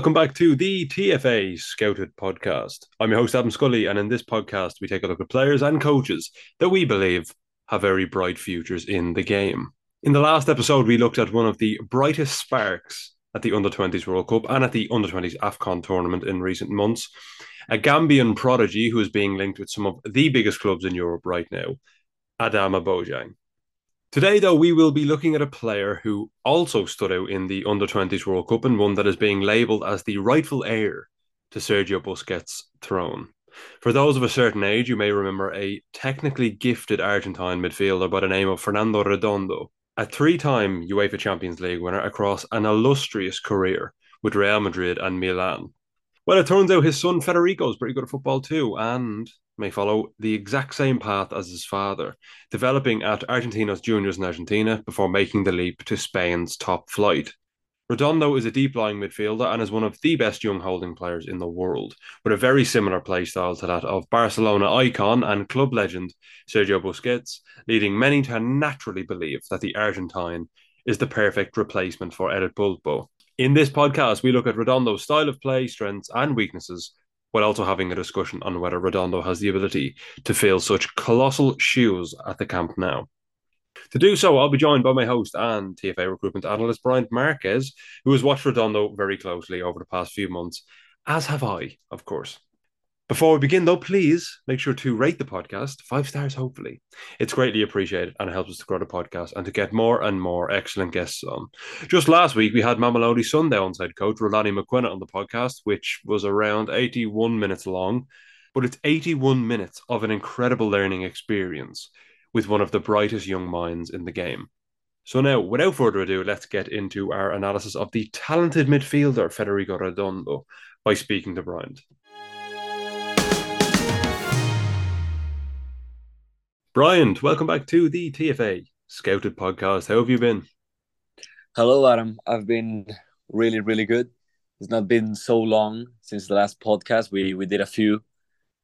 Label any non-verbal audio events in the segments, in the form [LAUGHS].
Welcome back to the TFA Scouted podcast. I'm your host, Adam Scully, and in this podcast, we take a look at players and coaches that we believe have very bright futures in the game. In the last episode, we looked at one of the brightest sparks at the Under 20s World Cup and at the Under 20s AFCON tournament in recent months, a Gambian prodigy who is being linked with some of the biggest clubs in Europe right now, Adama Bojang. Today, though, we will be looking at a player who also stood out in the Under 20s World Cup and one that is being labelled as the rightful heir to Sergio Busquets' throne. For those of a certain age, you may remember a technically gifted Argentine midfielder by the name of Fernando Redondo, a three time UEFA Champions League winner across an illustrious career with Real Madrid and Milan. Well, it turns out his son Federico is pretty good at football too, and may follow the exact same path as his father, developing at Argentinos Juniors in Argentina before making the leap to Spain's top flight. Redondo is a deep lying midfielder and is one of the best young holding players in the world, with a very similar play style to that of Barcelona icon and club legend Sergio Busquets, leading many to naturally believe that the Argentine is the perfect replacement for El Pulpo. In this podcast, we look at Redondo's style of play, strengths, and weaknesses, while also having a discussion on whether Redondo has the ability to fill such colossal shoes at the Camp Nou. To do so, I'll be joined by my host and TFA recruitment analyst, Brian Marques, who has watched Redondo very closely over the past few months, as have I, of course. Before we begin, though, please make sure to rate the podcast five stars, hopefully. It's greatly appreciated and it helps us to grow the podcast and to get more and more excellent guests on. Just last week, we had Mamelodi Sundowns head coach Rhulani Mokwena on the podcast, which was around 81 minutes long, but it's 81 minutes of an incredible learning experience with one of the brightest young minds in the game. So now, without further ado, let's get into our analysis of the talented midfielder Federico Redondo by speaking to Bryant. Bryant, welcome back to the TFA Scouted podcast. How have you been? Hello, Adam. I've been really, really good. It's not been so long since the last podcast. We we did a few.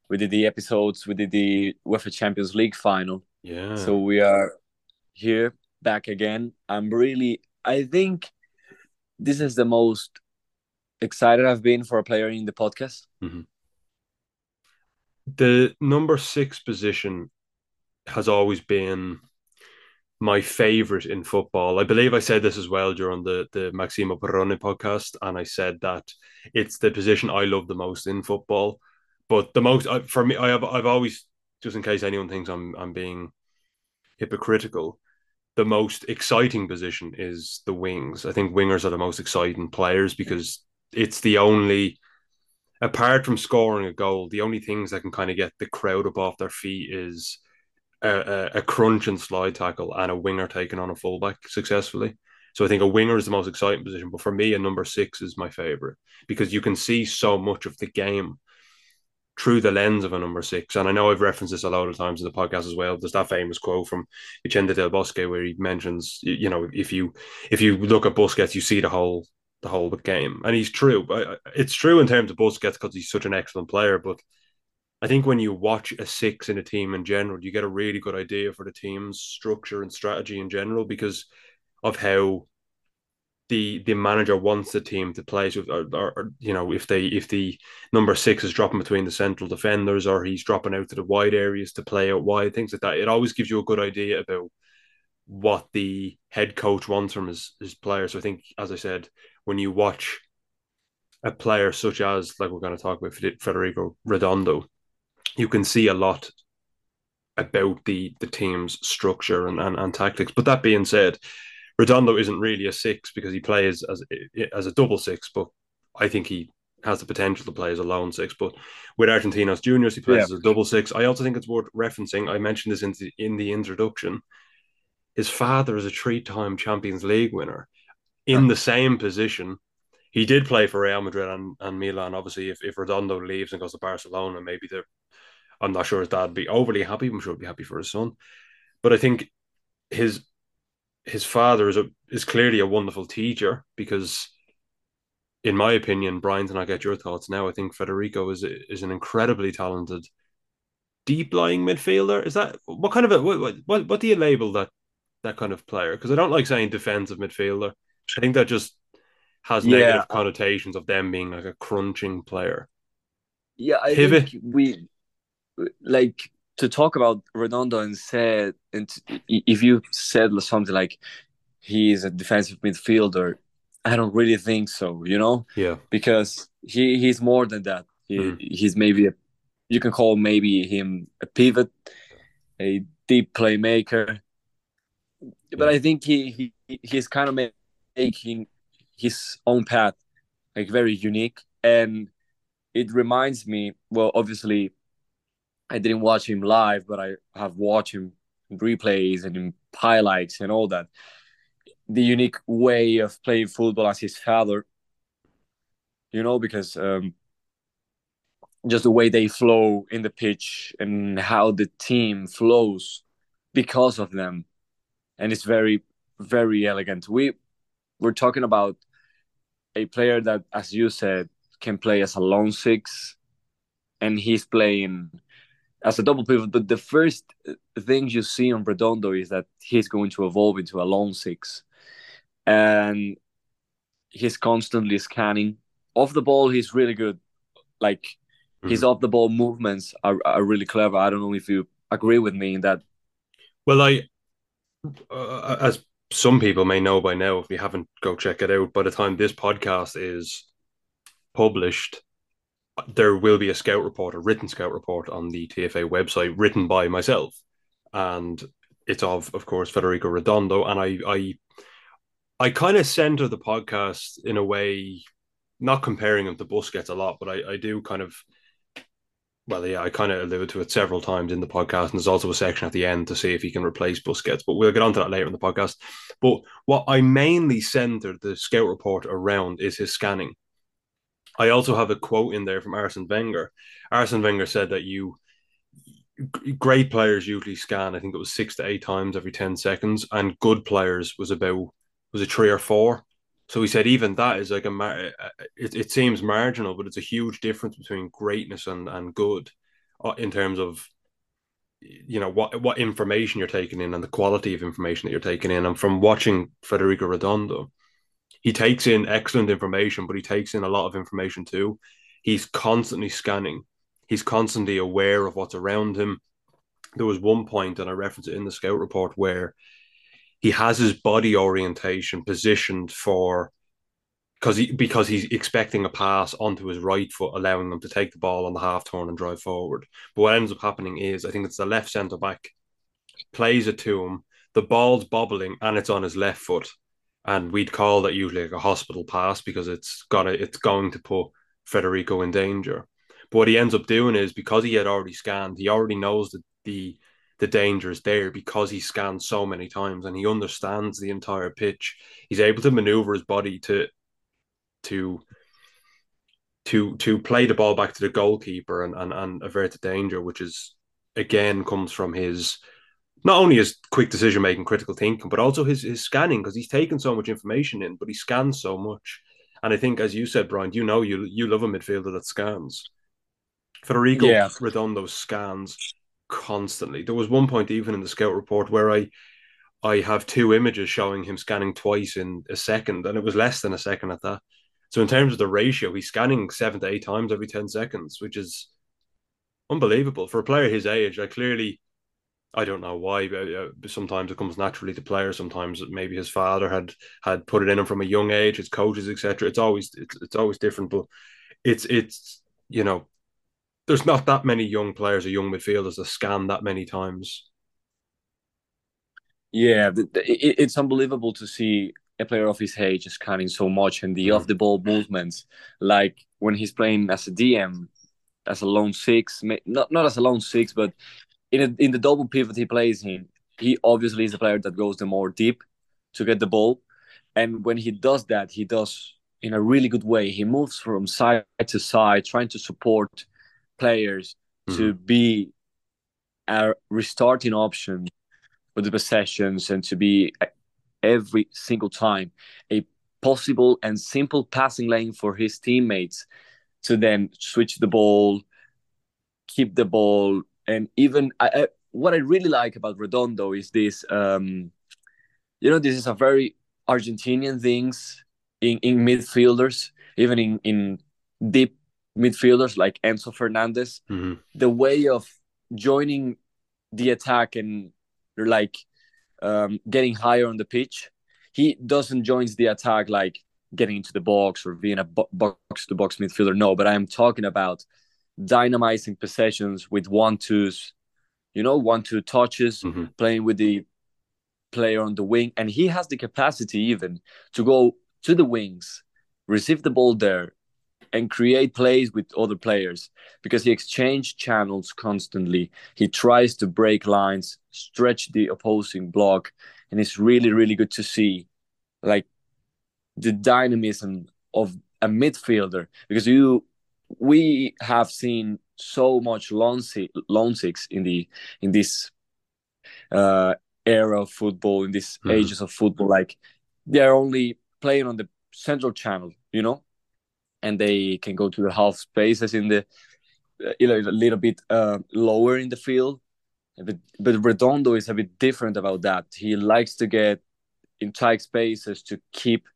We did the episodes. We did the UEFA Champions League final. Yeah. So we are here back again. I'm really. I think this is the most excited I've been for a player in the podcast. Mm-hmm. The number six position has always been my favorite in football. I believe I said this as well during the the Maximo Perrone podcast, and I said that it's the position I love the most in football. But the most for me, I have I've always just in case anyone thinks I'm I'm being hypocritical. The most exciting position is the wings. I think wingers are the most exciting players because it's the only, apart from scoring a goal, the only things that can kind of get the crowd up off their feet is a, a, crunch and slide tackle and a winger taking on a fullback successfully. So I think a winger is the most exciting position. But for me, a number six is my favorite because you can see so much of the game through the lens of a number six. And I know I've referenced this a lot of times in the podcast as well. There's that famous quote from Vicente del Bosque where he mentions, you know, if you if you look at Busquets, you see the whole the whole game, and he's true. It's true in terms of Busquets because he's such an excellent player, but I think when you watch a six in a team in general, you get a really good idea for the team's structure and strategy in general because of how the the manager wants the team to play. So, or, or, you know, if they if the number six is dropping between the central defenders or he's dropping out to the wide areas to play out wide, things like that, it always gives you a good idea about what the head coach wants from his his players. So I think, as I said, when you watch a player such as like we're going to talk about Federico Redondo you can see a lot about the the team's structure and, and, and tactics. But that being said, Redondo isn't really a six because he plays as as a double six, but I think he has the potential to play as a lone six. But with Argentinos Juniors, he plays yeah. as a double six. I also think it's worth referencing. I mentioned this in the, in the introduction. His father is a three-time Champions League winner in the same position. He did play for Real Madrid and, and Milan. Obviously, if, if Redondo leaves and goes to Barcelona, maybe they're I'm not sure his dad be overly happy. I'm sure he'd be happy for his son. But I think his his father is a is clearly a wonderful teacher because in my opinion, Brian, and I get your thoughts now. I think Federico is is an incredibly talented deep lying midfielder. Is that what kind of a what what, what do you label that that kind of player? Because I don't like saying defensive midfielder. I think that just has yeah, negative connotations of them being like a crunching player. Yeah, I Pivot. think we like to talk about Redondo and said, and if you said something like he is a defensive midfielder, I don't really think so. You know, yeah, because he he's more than that. He, mm. He's maybe a you can call maybe him a pivot, a deep playmaker. But I think he, he he's kind of making his own path like very unique. And it reminds me well obviously I didn't watch him live but I have watched him in replays and in highlights and all that. The unique way of playing football as his father you know because um, just the way they flow in the pitch and how the team flows because of them. And it's very very elegant. We we're talking about a player that as you said can play as a lone six and he's playing as a double pivot. But the first thing you see on redondo is that he's going to evolve into a lone six. And he's constantly scanning. Off the ball he's really good. Like mm-hmm. his off the ball movements are, are really clever. I don't know if you agree with me in that. Well i uh, as some people may know by now if you haven't go check it out. By the time this podcast is published there will be a scout report a written scout report on the tfa website written by myself. And it's of of course federico redondo. And i i i kind of center the podcast in a way not comparing him to busquets a lot but i i do kind of well, yeah, I kind of alluded to it several times in the podcast, and there's also a section at the end to see if he can replace Busquets, but we'll get onto that later in the podcast. But what I mainly centered the scout report around is his scanning. I also have a quote in there from Arsene Wenger. Arsene Wenger said that you great players usually scan, I think it was six to eight times every 10 seconds, and good players was about was it three or four. So he said even that is like a mar- it, it seems marginal, but it's a huge difference between greatness and and good uh, in terms of you know what what information you're taking in and the quality of information that you're taking in. And from watching Federico Redondo, he takes in excellent information, but he takes in a lot of information too. He's constantly scanning. He's constantly aware of what's around him. There was one point, and I reference it in the scout report, where he has his body orientation positioned for because he because he's expecting a pass onto his right foot, allowing them to take the ball on the half turn and drive forward. But what ends up happening is I think it's the left centre back plays it to him, the ball's bobbling and it's on his left foot. And we'd call that usually like a hospital pass because it's gonna it's going to put Federico in danger. But what he ends up doing is because he had already scanned, he already knows that the the danger is there because he scans so many times and he understands the entire pitch. He's able to maneuver his body to to to to play the ball back to the goalkeeper and, and, and avert the danger, which is again comes from his not only his quick decision making, critical thinking, but also his his scanning because he's taken so much information in, but he scans so much. And I think, as you said, Brian, you know you you love a midfielder that scans. Federico yeah. Redondo scans constantly. There was one point even in the scout report where I I have two images showing him scanning twice in a second, and it was less than a second at that. So in terms of the ratio, he's scanning seven to eight times every ten seconds, which is unbelievable for a player his age. I clearly, I don't know why. But, uh, sometimes it comes naturally to players. Sometimes maybe his father had had put it in him from a young age. His coaches, etc. It's always it's, it's always different, but it's it's you know there's not that many young players or young midfielders that scan that many times. Yeah, it's unbelievable to see a player of his age scanning so much and the mm. off the ball movements. Like when he's playing as a DM, as a lone six, not not as a lone six, but in a, in the double pivot he plays in, he obviously is a player that goes the more deep to get the ball, and when he does that, he does in a really good way. He moves from side to side, trying to support players mm-hmm. to be a restarting option for the possessions and to be every single time a possible and simple passing lane for his teammates to then switch the ball, keep the ball, and even I, I, what I really like about Redondo is this. Um, you know, this is a very Argentinian things in, in midfielders, even in, in deep midfielders like Enzo Fernandez, mm-hmm. the way of joining the attack and like um, getting higher on the pitch, he doesn't join the attack like getting into the box or being a box to box midfielder. No, but I'm talking about dynamizing possessions with one twos, you know, one two touches, mm-hmm. playing with the player on the wing, and he has the capacity even to go to the wings, receive the ball there, and create plays with other players because he exchanges channels constantly. He tries to break lines, stretch the opposing block, and it's really, really good to see like the dynamism of a midfielder because you we have seen so much lone, lone six in the in this uh, era of football in these mm-hmm. ages of football like they're only playing on the central channel you know and they can go to the half spaces in the uh, you know, a little bit uh, lower in the field. But, but redondo is a bit different about that. He likes to get in tight spaces to keep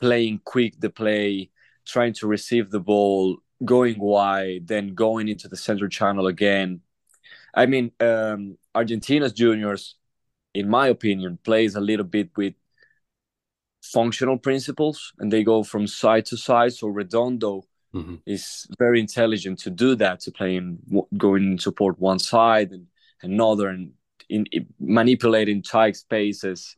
playing quick the play trying to receive the ball going wide then going into the center channel again. I mean um, Argentinos Juniors in my opinion plays a little bit with functional principles and they go from side to side. So redondo mm-hmm. is very intelligent to do that to play in going and support one side and another and in, in manipulating tight spaces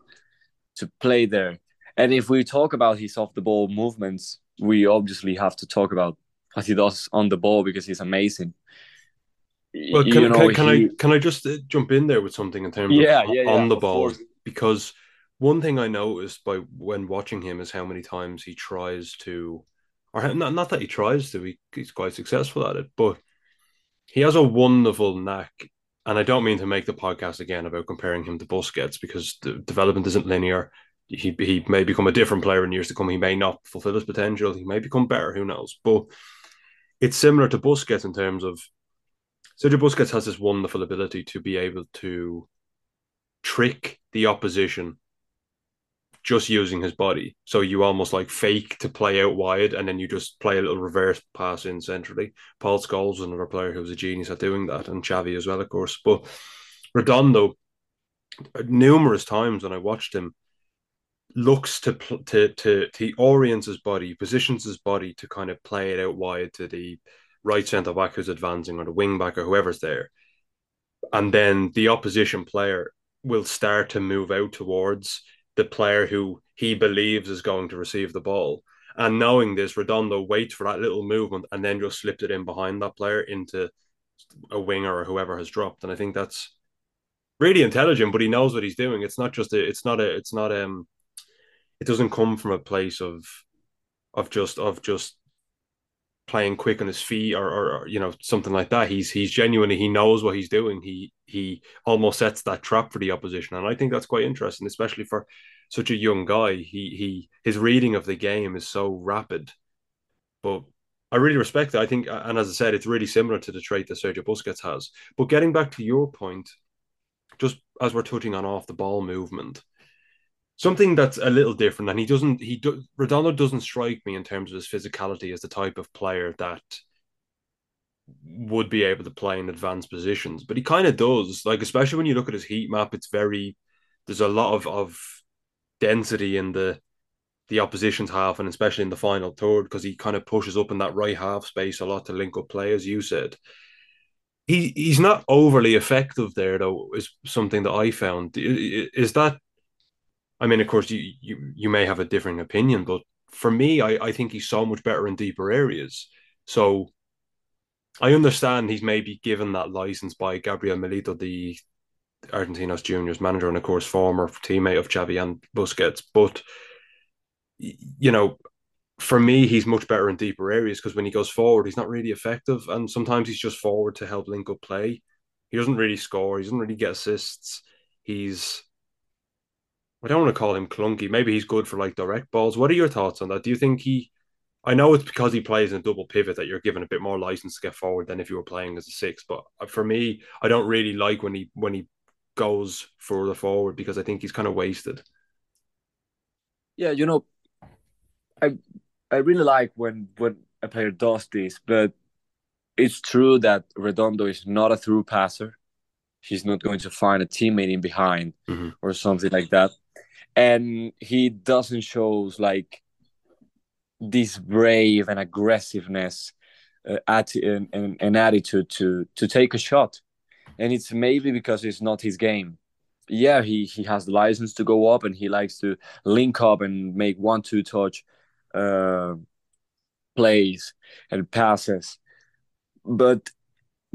to play there. And if we talk about his off the ball movements we obviously have to talk about what he does on the ball because he's amazing. Well, can, you know, can, can he... I can I just uh, jump in there with something in terms yeah, of yeah, on yeah, the ball? because one thing I noticed by when watching him is how many times he tries to, or not, not that he tries to, he, he's quite successful at it, but he has a wonderful knack. And I don't mean to make the podcast again about comparing him to Busquets because the development isn't linear. He, he may become a different player in years to come. He may not fulfill his potential. He may become better. Who knows? But it's similar to Busquets in terms of Sergio Busquets has this wonderful ability to be able to trick the opposition just using his body. So you almost like fake to play out wide, and then you just play a little reverse pass in centrally. Paul Scholes was another player who was a genius at doing that, and Xavi as well, of course. But Redondo, numerous times when I watched him, looks to to to he orients his body, positions his body to kind of play it out wide to the right centre back who's advancing or the wing back or whoever's there. And then the opposition player will start to move out towards the player who he believes is going to receive the ball. And knowing this, Redondo waits for that little movement and then just slipped it in behind that player into a winger or whoever has dropped. And I think that's really intelligent, but he knows what he's doing. It's not just a, it's not a, it's not um, it doesn't come from a place of, of just of just playing quick on his feet or, or, or, you know something like that. He's he's genuinely he knows what he's doing. He he almost sets that trap for the opposition, and I think that's quite interesting, especially for such a young guy. He he his reading of the game is so rapid, but. I really respect that. I think, and as I said, it's really similar to the trait that Sergio Busquets has. But getting back to your point, just as we're touching on off the ball movement, something that's a little different. And he doesn't, he do, Redondo doesn't strike me in terms of his physicality as the type of player that would be able to play in advanced positions, but he kind of does. Like especially when you look at his heat map, it's very there's a lot of of density in the the opposition's half, and especially in the final third, because he kind of pushes up in that right half space a lot to link up play, as you said. He he's not overly effective there, though. Is something that I found. Is that I mean, of course, you you you may have a differing opinion, but for me, I, I think he's so much better in deeper areas. So I understand he's maybe given that license by Gabriel Milito, the Argentinos juniors manager, and of course former teammate of Xavi and Busquets. But you know, for me, he's much better in deeper areas because when he goes forward, he's not really effective, and sometimes he's just forward to help link up play. He doesn't really score. He doesn't really get assists. He's I don't want to call him clunky. Maybe he's good for like direct balls. What are your thoughts on that? Do you think he? I know it's because he plays in a double pivot that you're given a bit more license to get forward than if you were playing as a six. But uh, for me, I don't really like when he when he goes further forward because I think he's kind of wasted. Yeah, you know, I I really like when when a player does this, but it's true that Redondo is not a through passer. He's not going to find a teammate in behind mm-hmm. or something like that. And he doesn't show like this brave and aggressiveness uh, at an, an, an attitude to to take a shot. And it's maybe because it's not his game. Yeah, he he has the license to go up and he likes to link up and make one two touch uh, plays and passes. But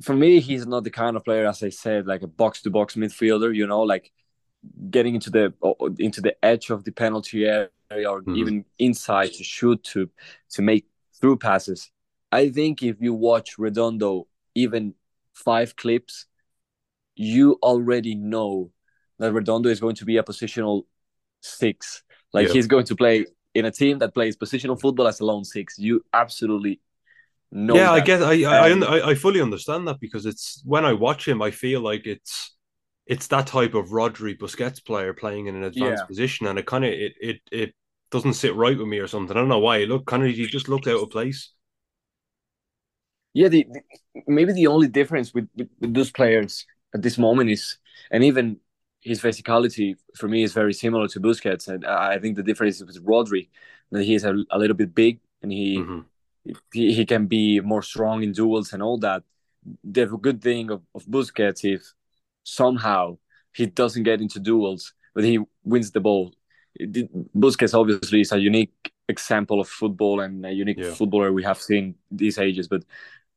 for me, he's not the kind of player, as I said, like a box to box midfielder. You know, like getting into the into the edge of the penalty area or mm-hmm. even inside to shoot to to make through passes. I think if you watch Redondo even five clips, you already know that Redondo is going to be a positional six. Like yeah. he's going to play in a team that plays positional football as a lone six. You absolutely know. Yeah, that. I guess I I, I I fully understand that because it's when I watch him, I feel like it's it's that type of Rodri Busquets player playing in an advanced yeah. position, and it kind of it it it doesn't sit right with me or something. I don't know why. Look, kind of he just looked out of place. Yeah, the, the maybe the only difference with, with, with those players at this moment is, and even his physicality for me is very similar to Busquets, and I think the difference is with Rodri that he is a, a little bit big and he, mm-hmm. he he can be more strong in duels and all that. The good thing of, of Busquets if somehow he doesn't get into duels, but he wins the ball. Busquets obviously is a unique example of football and a unique yeah. footballer we have seen these ages. But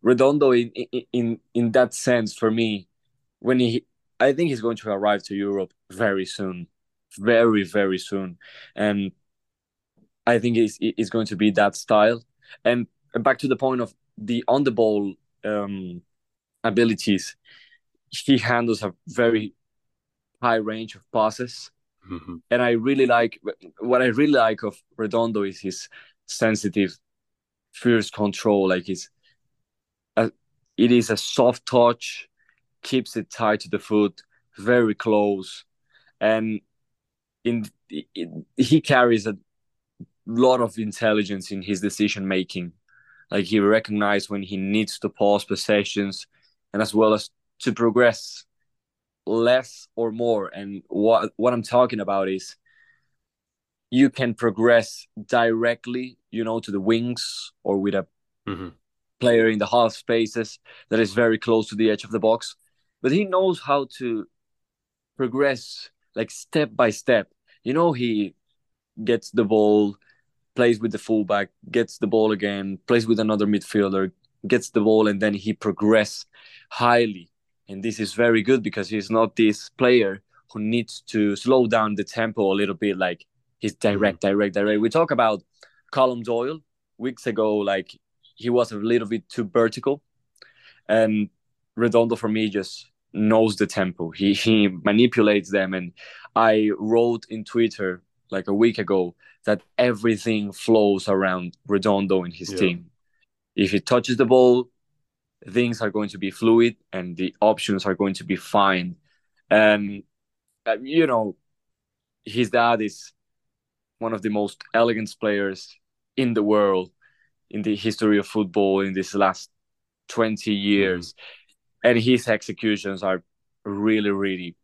Redondo, in in in that sense, for me, when he I think he's going to arrive to Europe very soon, very very soon, and I think it's it's going to be that style. And back to the point of the on the ball um, abilities, he handles a very high range of passes, mm-hmm. and I really like what I really like of Redondo is his sensitive, fierce control. Like his, uh, it is a soft touch keeps it tied to the foot, very close, and in he carries a lot of intelligence in his decision making. Like he recognizes when he needs to pause possessions, and as well as to progress less or more. And what what I'm talking about is you can progress directly, you know, to the wings or with a mm-hmm. player in the half spaces that is very close to the edge of the box but he knows how to progress like step by step. You know, he gets the ball, plays with the fullback, gets the ball again, plays with another midfielder, gets the ball, and then he progress highly. And this is very good because he's not this player who needs to slow down the tempo a little bit, like he's direct, mm-hmm. direct, direct. We talk about Callum Doyle weeks ago, like he was a little bit too vertical. And Redondo for me just knows the tempo. He he manipulates them, and I wrote in Twitter like a week ago that everything flows around Redondo and his yeah. team. If he touches the ball, things are going to be fluid and the options are going to be fine. And uh, you know, his dad is one of the most elegant players in the world in the history of football in this last 20 years. Mm and his executions are really really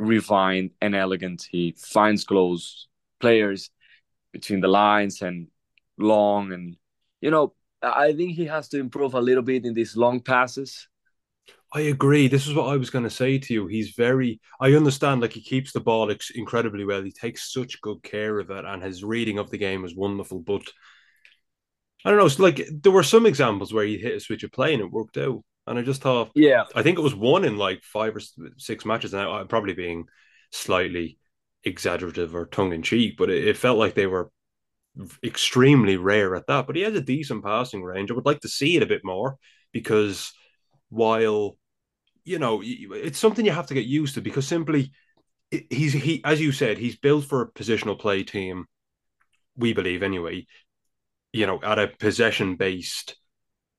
refined and elegant he finds close players between the lines and long and you know i think he has to improve a little bit in these long passes I agree. This is what I was going to say to you. He's very. I understand. Like he keeps the ball incredibly well. He takes such good care of it, and his reading of the game is wonderful. But I don't know. It's like there were some examples where he hit a switch of play and it worked out. And I just thought, yeah, I think it was one in like five or six matches. And I'm probably being slightly exaggerative or tongue in cheek, but it, it, felt like they were extremely rare at that. But he has a decent passing range. I would like to see it a bit more because while you know it's something you have to get used to because simply he's he as you said he's built for a positional play team. We believe anyway. You know, at a possession based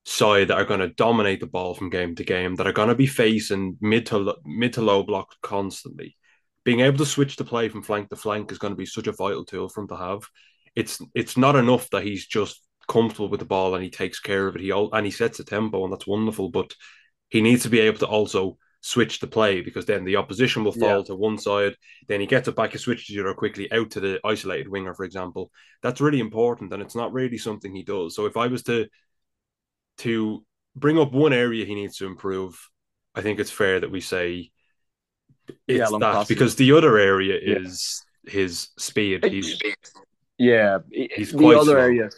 side that are going to dominate the ball from game to game, that are going to be facing mid to mid to low block constantly. Being able to switch the play from flank to flank is going to be such a vital tool for him to have. It's it's not enough that he's just comfortable with the ball and he takes care of it. He all, and he sets a tempo and that's wonderful, but he needs to be able to also switch the play because then the opposition will fall yeah. to one side. Then he gets it back, he switches the other quickly out to the isolated winger, for example. That's really important, and it's not really something he does. So if I was to to bring up one area he needs to improve, I think it's fair that we say it's yeah, that because the other area is yeah. his speed. He's yeah, he's the other slow. area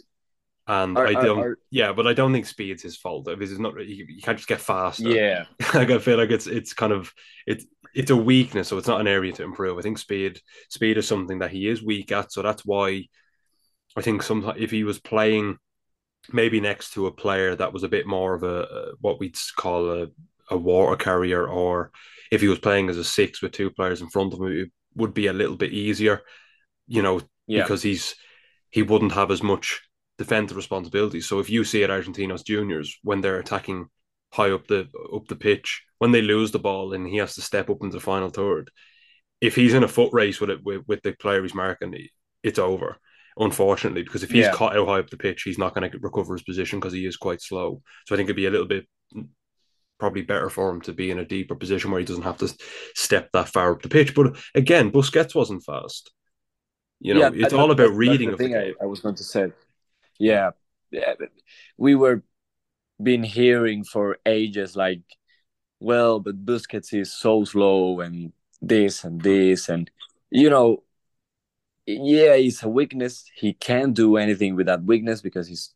and are, I don't, are, yeah, but I don't think speed's his fault. This is not you, you can't just get faster. Yeah, [LAUGHS] like I feel like it's it's kind of it's it's a weakness, so it's not an area to improve. I think speed speed is something that he is weak at, so that's why I think sometimes if he was playing maybe next to a player that was a bit more of a, a what we'd call a a water carrier, or if he was playing as a six with two players in front of him, it would be a little bit easier, you know, yeah. because he's he wouldn't have as much defensive responsibilities. So if you see at Argentinos juniors when they're attacking high up the up the pitch, when they lose the ball and he has to step up into the final third, if he's in a foot race with it with, with the player he's marking, it's over. Unfortunately, because if he's yeah. caught out high up the pitch, he's not going to recover his position because he is quite slow. So I think it'd be a little bit probably better for him to be in a deeper position where he doesn't have to step that far up the pitch. But again, Busquets wasn't fast. You know, yeah, it's all about reading. the thing I, I, was going to say. Yeah, yeah we were been hearing for ages like well but busquets is so slow and this and this and you know yeah it's a weakness. He can't do anything with that weakness because he's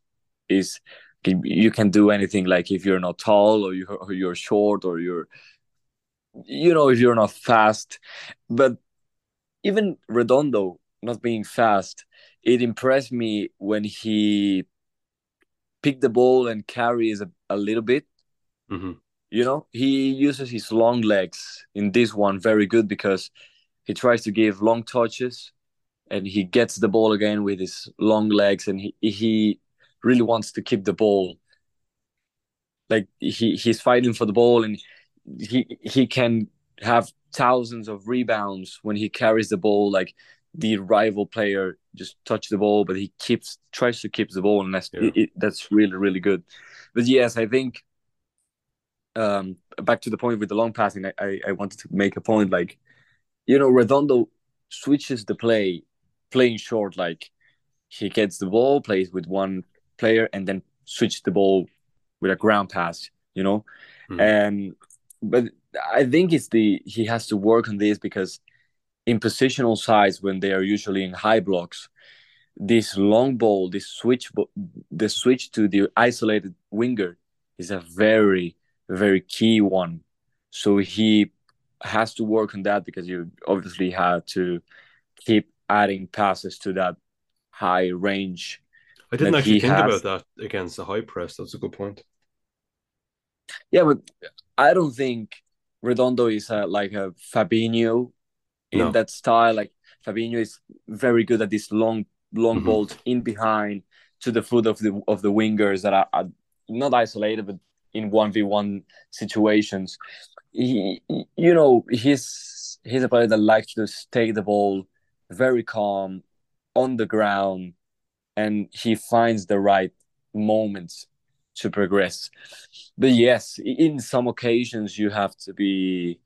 is you can do anything like if you're not tall or, you, or you're short or you're you know if you're not fast. But even redondo not being fast it impressed me when he picked the ball and carries a, a little bit. Mm-hmm. You know, he uses his long legs in this one very good because he tries to give long touches and he gets the ball again with his long legs and he he really wants to keep the ball. Like he he's fighting for the ball and he he can have thousands of rebounds when he carries the ball like the rival player just touch the ball, but he keeps tries to keep the ball, and that's yeah. it, that's really really good. But yes, I think um, back to the point with the long passing, I, I, I wanted to make a point like you know Redondo switches the play, playing short like he gets the ball, plays with one player, and then switch the ball with a ground pass. You know, mm. and but I think it's the he has to work on this because in positional sides when they are usually in high blocks this long ball this switch the switch to the isolated winger is a very very key one. So he has to work on that because you obviously have to keep adding passes to that high range i didn't actually think has. about that against the high press. That's a good point. Yeah but i don't think redondo is a, like a fabinho in no. that style. Like Fabinho is very good at these long long mm-hmm. balls in behind to the foot of the of the wingers that are, are not isolated but in one v one situations. He, you know, he's he's a player that likes to take the ball very calm on the ground, and he finds the right moments to progress. But yes, in some occasions you have to be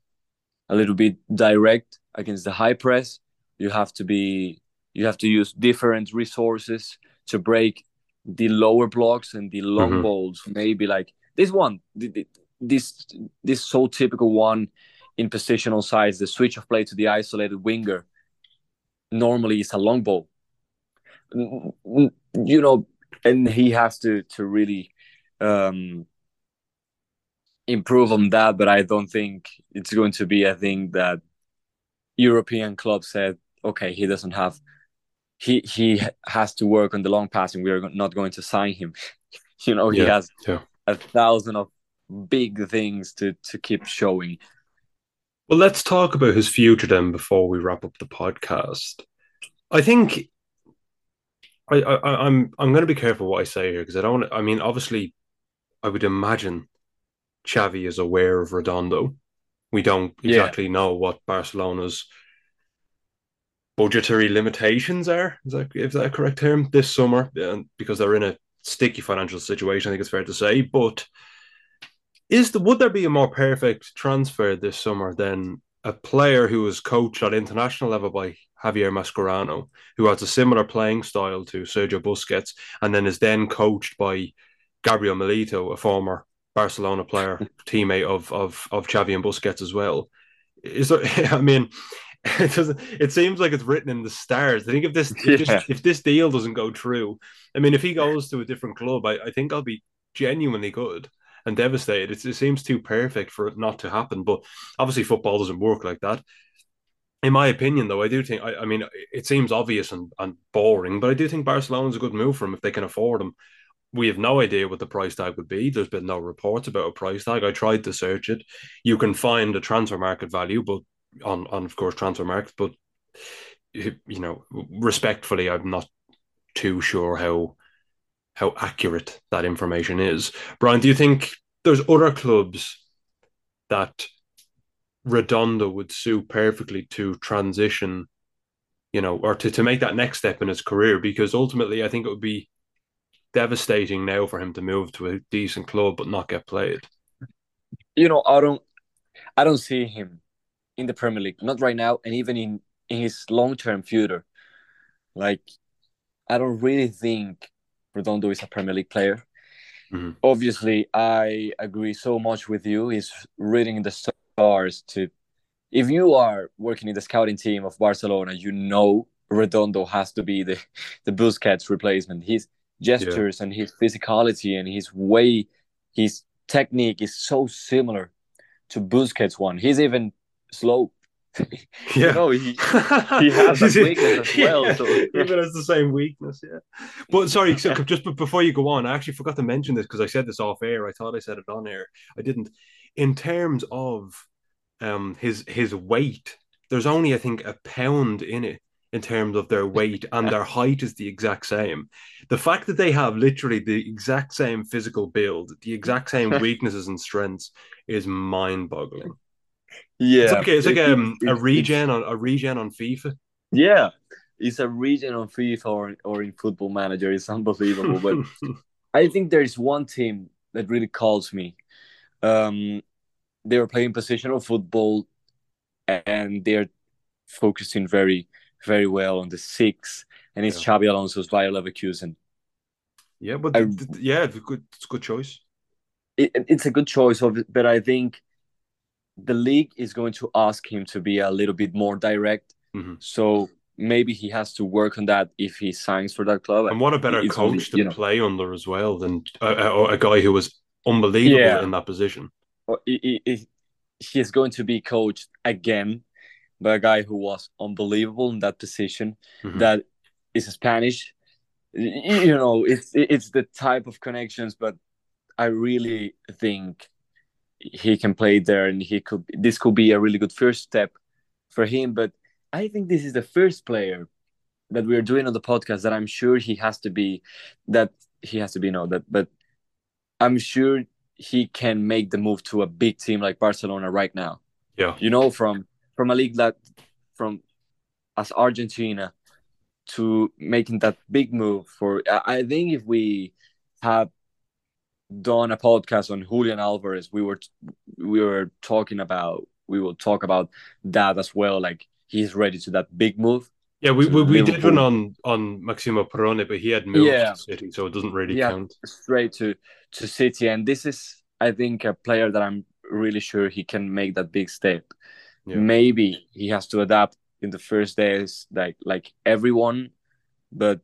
a little bit direct against the high press you have to be you have to use different resources to break the lower blocks and the long mm-hmm. balls maybe like this one this this so typical one in positional size the switch of play to the isolated winger normally is a long ball you know and he has to to really um improve on that but i don't think it's going to be a thing that European club said, okay, he doesn't have, he he has to work on the long passing. We are not going to sign him. [LAUGHS] you know, he has yeah. a thousand of big things to to keep showing. Well, let's talk about his future then before we wrap up the podcast. I think I, I I'm I'm going to be careful what I say here because I don't. Want i mean, obviously, I would imagine Xavi is aware of Redondo we don't exactly yeah. know what Barcelona's budgetary limitations are. Is that is that a correct term? This summer, because they're in a sticky financial situation. I think it's fair to say. But is the would there be a more perfect transfer this summer than a player who was coached at international level by Javier Mascherano, who has a similar playing style to Sergio Busquets, and then is then coached by Gabriel Milito, a former Barcelona player, teammate of of of Xavi and Busquets as well. Is there, [LAUGHS] I mean, [LAUGHS] it doesn't. It seems like it's written in the stars. I think if this yeah. just, if this deal doesn't go through, I mean, if he goes to a different club, I, I think I'll be genuinely good and devastated. It, it seems too perfect for it not to happen. But obviously, football doesn't work like that. In my opinion, though, I do think. I, I mean, it seems obvious and, and boring, but I do think Barcelona's a good move for him if they can afford him. We have no idea what the price tag would be. There's been no reports about a price tag. I tried to search it. You can find a transfer market value, but on on of course Transfermarkt, but you know, respectfully, I'm not too sure how how accurate that information is. Brian, do you think there's other clubs that Redondo would suit perfectly to transition, you know, or to, to make that next step in his career? Because ultimately, I think it would be devastating now for him to move to a decent club but not get played. You know, I don't, I don't see him in the Premier League, not right now, and even in in his long term future. Like, I don't really think Redondo is a Premier League player. Mm-hmm. Obviously, I agree so much with you. He's reading the stars to. If you are working in the scouting team of Barcelona, you know Redondo has to be the the Busquets replacement. His gestures yeah. and his physicality and his way, his technique is so similar to Busquets one. He's even slow. [LAUGHS] yeah, you know, he, he has a [LAUGHS] weakness as well. [LAUGHS] Yeah. So. Even has the same weakness, yeah. But sorry, so just before you go on, I actually forgot to mention this because I said this off air. I thought I said it on air. I didn't. In terms of um his his weight, there's only I think a pound in it in terms of their weight [LAUGHS] and their height is the exact same. The fact that they have literally the exact same physical build, the exact same [LAUGHS] weaknesses and strengths is mind-boggling. Yeah, it's like, it's like it, um, it, a regen on a regen on FIFA. Yeah, it's a regen on FIFA or, or in Football Manager. It's unbelievable. but [LAUGHS] I think there is one team that really calls me. Um, they are playing positional football, and they're focusing very, very well on the six, and it's yeah. Xabi Alonso's Bayer Leverkusen. Yeah, but I, yeah, it's a good, it's a good choice. It, it's a good choice, of, but I think the league is going to ask him to be a little bit more direct. Mm-hmm. So maybe he has to work on that if he signs for that club. And what a better coach only, to know, play under as well than a, a, a, guy who was unbelievable yeah. in that position. He, he, he's going to be coached again by a guy who was unbelievable in that position. Mm-hmm. That is Spanish. You know, it's it's the type of connections, but I really think he can play there and he could this could be a really good first step for him but i think this is the first player that we're doing on the podcast that i'm sure he has to be that he has to be no that but i'm sure he can make the move to a big team like barcelona right now yeah you know from from a league that from as argentina to making that big move for i think if we have done a podcast on Julian Alvarez, we were we were talking about we will talk about that as well. Like he's ready to that big move. Yeah, we, we, we did one on on Maximo Perrone, but he had moved yeah. to City, so it doesn't really yeah, count. Straight to to City, and this is I think a player that I'm really sure he can make that big step. Yeah. Maybe he has to adapt in the first days, like like everyone, but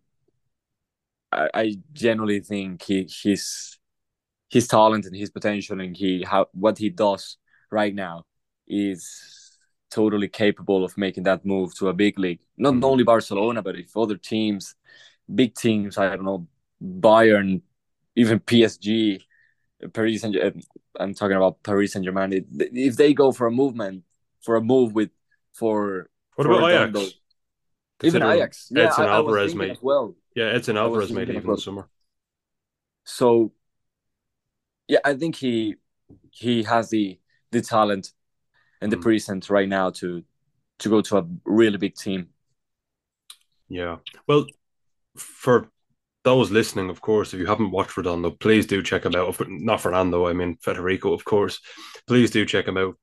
I, I generally think he he's his talent and his potential and he how what he does right now is totally capable of making that move to a big league. Not mm-hmm. only Barcelona, but if other teams, big teams, I don't know, Bayern, even PSG, Paris and I'm talking about Paris Saint Germain. If they go for a movement, for a move with for what for about Ajax? Even Ajax, yeah, Edson I, Alvarez made well. Yeah, Edson Alvarez made even well. summer. So yeah, I think he he has the the talent and the mm. presence right now to to go to a really big team. Yeah. Well, for those listening, of course, if you haven't watched Redondo, please do check him out. Not Fernando, I mean Federico, of course. Please do check him out.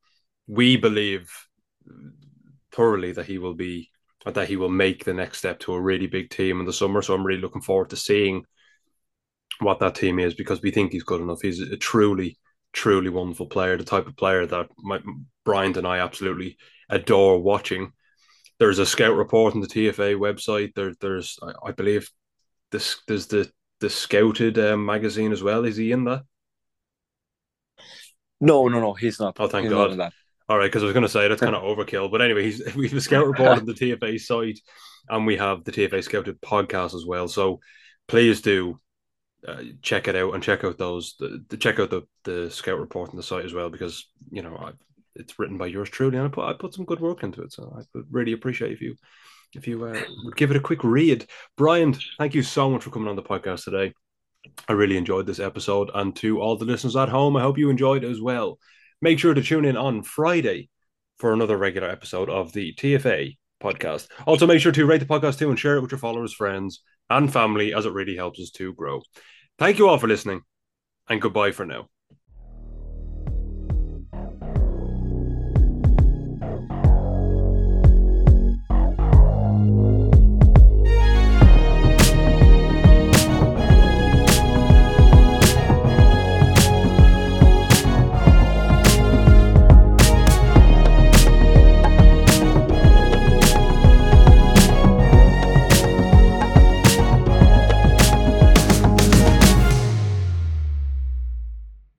We believe thoroughly that he will be that he will make the next step to a really big team in the summer. So I'm really looking forward to seeing what that team is because we think he's good enough. He's a truly, truly wonderful player, the type of player that my, Bryant and I absolutely adore watching. There's a scout report on the TFA website. There, there's, I, I believe, this there's the the scouted um, magazine as well. Is he in that? No, no, no, he's not. Oh, thank he's God. All right, because I was going to say that's kind of overkill, but anyway, he's [LAUGHS] we have a scout report on the TFA site, and we have the TFA Scouted podcast as well. So please do uh, check it out and check out those the, the, check out the the scout report on the site as well because you know I, it's written by yours truly, and I put I put some good work into it. So I would really appreciate if you if you uh, would give it a quick read. Bryant, thank you so much for coming on the podcast today. I really enjoyed this episode, and to all the listeners at home, I hope you enjoyed as well. Make sure to tune in on Friday for another regular episode of the TFA podcast. Also, make sure to rate the podcast too and share it with your followers, friends, and family, as it really helps us to grow. Thank you all for listening, and goodbye for now.